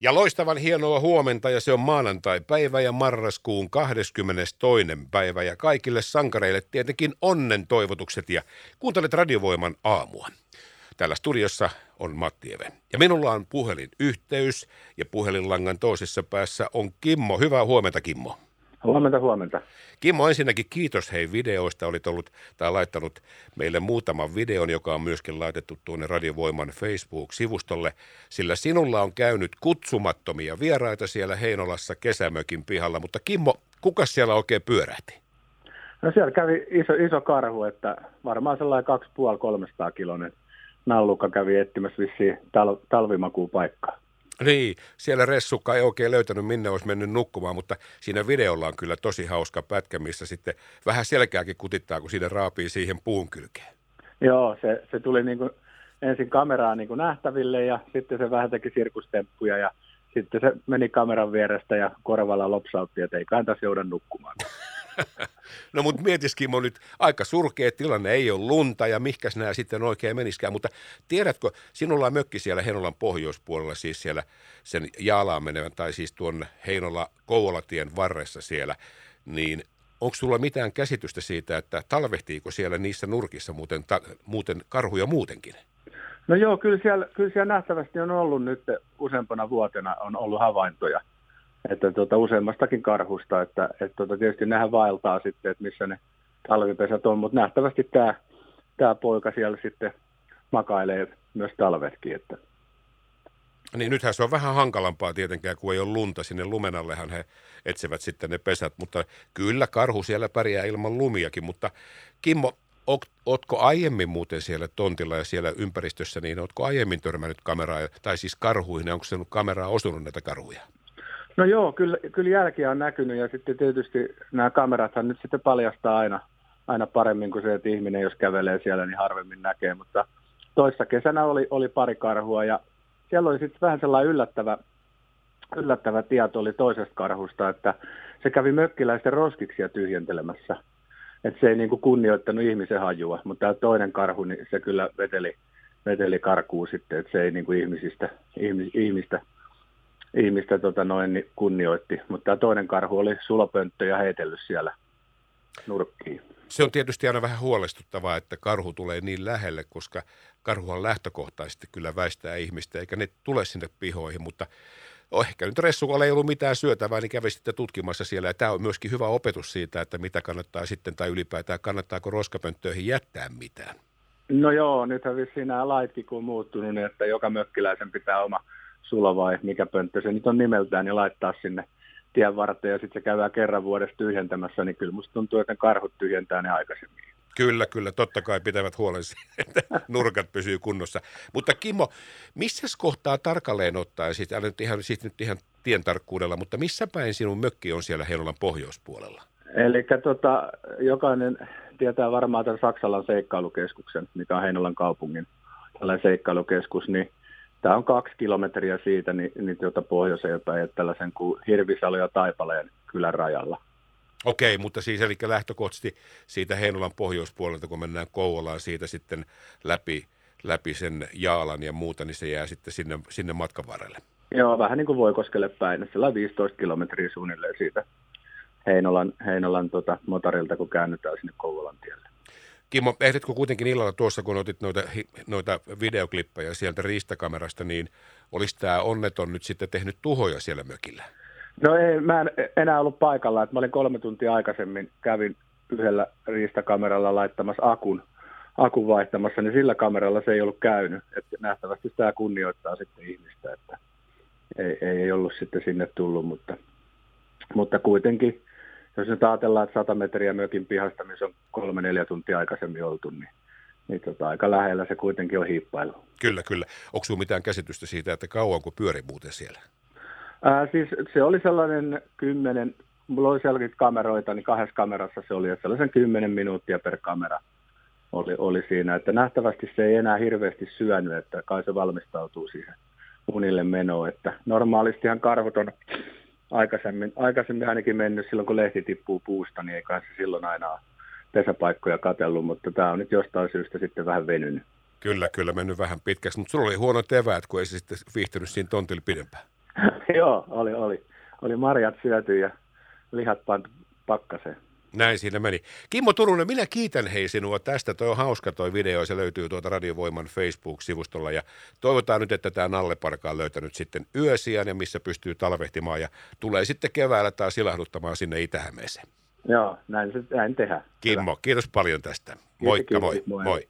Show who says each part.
Speaker 1: Ja loistavan hienoa huomenta ja se on maanantai-päivä ja marraskuun 22. päivä ja kaikille sankareille tietenkin onnen toivotukset ja kuuntelet radiovoiman aamua. Täällä studiossa on Matti Even. Ja minulla on puhelinyhteys ja puhelinlangan toisessa päässä on Kimmo. Hyvää huomenta Kimmo.
Speaker 2: Huomenta, huomenta.
Speaker 1: Kimmo, ensinnäkin kiitos hei videoista. Olit ollut tai laittanut meille muutaman videon, joka on myöskin laitettu tuonne Radiovoiman Facebook-sivustolle, sillä sinulla on käynyt kutsumattomia vieraita siellä Heinolassa kesämökin pihalla. Mutta Kimmo, kuka siellä oikein pyörähti?
Speaker 2: No siellä kävi iso, iso karhu, että varmaan sellainen 2,5-300 kilonen nallukka kävi etsimässä vissiin tal- talvimakuun paikkaa.
Speaker 1: Niin, siellä Ressukka ei oikein löytänyt minne olisi mennyt nukkumaan, mutta siinä videolla on kyllä tosi hauska pätkä, missä sitten vähän selkääkin kutittaa, kun siinä raapii siihen puun kylkeen.
Speaker 2: Joo, se, se tuli niin kuin ensin kameraa niin kuin nähtäville ja sitten se vähän teki sirkustemppuja ja sitten se meni kameran vierestä ja korvalla lopsautti, että ei tässä jouda nukkumaan.
Speaker 1: no mutta mietiskin on nyt aika surkea tilanne, ei ole lunta ja mihkäs nämä sitten oikein meniskään, mutta tiedätkö, sinulla on mökki siellä Heinolan pohjoispuolella, siis siellä sen Jaalaan menevän, tai siis tuon Heinola Kouvolatien varressa siellä, niin onko sulla mitään käsitystä siitä, että talvehtiiko siellä niissä nurkissa muuten, ta, muuten karhuja muutenkin?
Speaker 2: No joo, kyllä siellä, kyllä siellä nähtävästi on ollut nyt useampana vuotena on ollut havaintoja – että tuota, useammastakin karhusta, että, että tuota, tietysti nehän vaeltaa sitten, että missä ne talvipesät on, mutta nähtävästi tämä, tämä poika siellä sitten makailee myös talvetkin. Että.
Speaker 1: Niin nythän se on vähän hankalampaa tietenkään, kun ei ole lunta. Sinne lumenallehan he etsivät sitten ne pesät, mutta kyllä karhu siellä pärjää ilman lumiakin. Mutta Kimmo, ootko aiemmin muuten siellä tontilla ja siellä ympäristössä, niin ootko aiemmin törmännyt kameraa, tai siis karhuihin, onko se kameraa osunut näitä karhuja?
Speaker 2: No joo, kyllä, kyllä jälkiä on näkynyt ja sitten tietysti nämä kamerathan nyt sitten paljastaa aina, aina paremmin kuin se, että ihminen jos kävelee siellä, niin harvemmin näkee. Mutta toissa kesänä oli, oli pari karhua ja siellä oli sitten vähän sellainen yllättävä, yllättävä tieto oli toisesta karhusta, että se kävi mökkiläisten roskiksia tyhjentelemässä. Että se ei niin kuin kunnioittanut ihmisen hajua, mutta tämä toinen karhu, niin se kyllä veteli, veteli karkuun sitten, että se ei niin kuin ihmisistä, ihmistä ihmistä tota noin, niin kunnioitti. Mutta tämä toinen karhu oli sulapönttö ja heitellyt siellä nurkkiin.
Speaker 1: Se on tietysti aina vähän huolestuttavaa, että karhu tulee niin lähelle, koska karhuhan lähtökohtaisesti kyllä väistää ihmistä, eikä ne tule sinne pihoihin, mutta ehkä nyt Ressukolla ei ollut mitään syötävää, niin kävi sitten tutkimassa siellä. Ja tämä on myöskin hyvä opetus siitä, että mitä kannattaa sitten, tai ylipäätään kannattaako roskapönttöihin jättää mitään.
Speaker 2: No joo, nythän vissiin nämä laitkin kun on muuttunut, niin että joka mökkiläisen pitää oma sulo vai mikä pönttö se nyt on nimeltään, niin laittaa sinne tien varten ja sitten se käydään kerran vuodessa tyhjentämässä, niin kyllä musta tuntuu, että karhut tyhjentää ne aikaisemmin.
Speaker 1: Kyllä, kyllä. Totta kai pitävät huolen siitä, että nurkat pysyy kunnossa. Mutta Kimmo, missä kohtaa tarkalleen ottaa, siis älä nyt ihan, siis nyt ihan tien tarkkuudella, mutta missä päin sinun mökki on siellä Heinolan pohjoispuolella?
Speaker 2: Eli tota, jokainen tietää varmaan tämän Saksalan seikkailukeskuksen, mikä on Heinolan kaupungin tällainen seikkailukeskus, niin Tämä on kaksi kilometriä siitä niin, niin tuota pohjoiseen päin, tällaisen kuin Hirvisalo ja Taipaleen kylän rajalla.
Speaker 1: Okei, mutta siis eli lähtökohtaisesti siitä Heinolan pohjoispuolelta, kun mennään Kouvolaan siitä sitten läpi, läpi sen Jaalan ja muuta, niin se jää sitten sinne, sinne matkan varrelle.
Speaker 2: Joo, vähän niin kuin voi koskelle päin. Sillä 15 kilometriä suunnilleen siitä Heinolan, Heinolan tota, motorilta, kun käännytään sinne Kouvolan tielle.
Speaker 1: Kimmo, ehditkö kuitenkin illalla tuossa, kun otit noita, noita videoklippejä sieltä riistakamerasta, niin olisi tämä onneton nyt sitten tehnyt tuhoja siellä mökillä?
Speaker 2: No ei, mä en enää ollut paikalla. Että mä olin kolme tuntia aikaisemmin, kävin yhdellä riistakameralla laittamassa akun, akun vaihtamassa, niin sillä kameralla se ei ollut käynyt. Että nähtävästi tämä kunnioittaa sitten ihmistä, että ei, ei ollut sitten sinne tullut, mutta, mutta kuitenkin jos nyt ajatellaan, että 100 metriä mökin pihasta, missä on kolme neljä tuntia aikaisemmin oltu, niin, niin tota, aika lähellä se kuitenkin on hiippailu.
Speaker 1: Kyllä, kyllä. Onko sinulla mitään käsitystä siitä, että kauanko pyöri muuten siellä?
Speaker 2: Ää, siis se oli sellainen kymmenen, mulla oli siellä kameroita, niin kahdessa kamerassa se oli, että sellaisen kymmenen minuuttia per kamera oli, oli siinä. Että nähtävästi se ei enää hirveästi syönyt, että kai se valmistautuu siihen unille menoon. Että normaalistihan karhut on aikaisemmin, aikaisemmin ainakin mennyt silloin, kun lehti tippuu puusta, niin ei kai se silloin aina pesäpaikkoja katellut, mutta tämä on nyt jostain syystä sitten vähän venynyt.
Speaker 1: Kyllä, kyllä, mennyt vähän pitkäksi, mutta sulla oli huono eväät, kun ei se sitten viihtynyt siinä tontilla pidempään.
Speaker 2: Joo, oli, oli. Oli marjat syöty ja lihat pantu pakkaseen.
Speaker 1: Näin siinä meni. Kimmo Turunen, minä kiitän hei sinua tästä. Toi on hauska toi video, se löytyy tuota Radiovoiman Facebook-sivustolla ja toivotaan nyt, että tämä Nalleparka on löytänyt sitten yösiän ja missä pystyy talvehtimaan ja tulee sitten keväällä taas ilahduttamaan sinne Itä-Hämeeseen.
Speaker 2: Joo, näin, näin tehdään.
Speaker 1: Kimmo, Hyvä. kiitos paljon tästä. Moikka, kiitos, moi. moi. moi.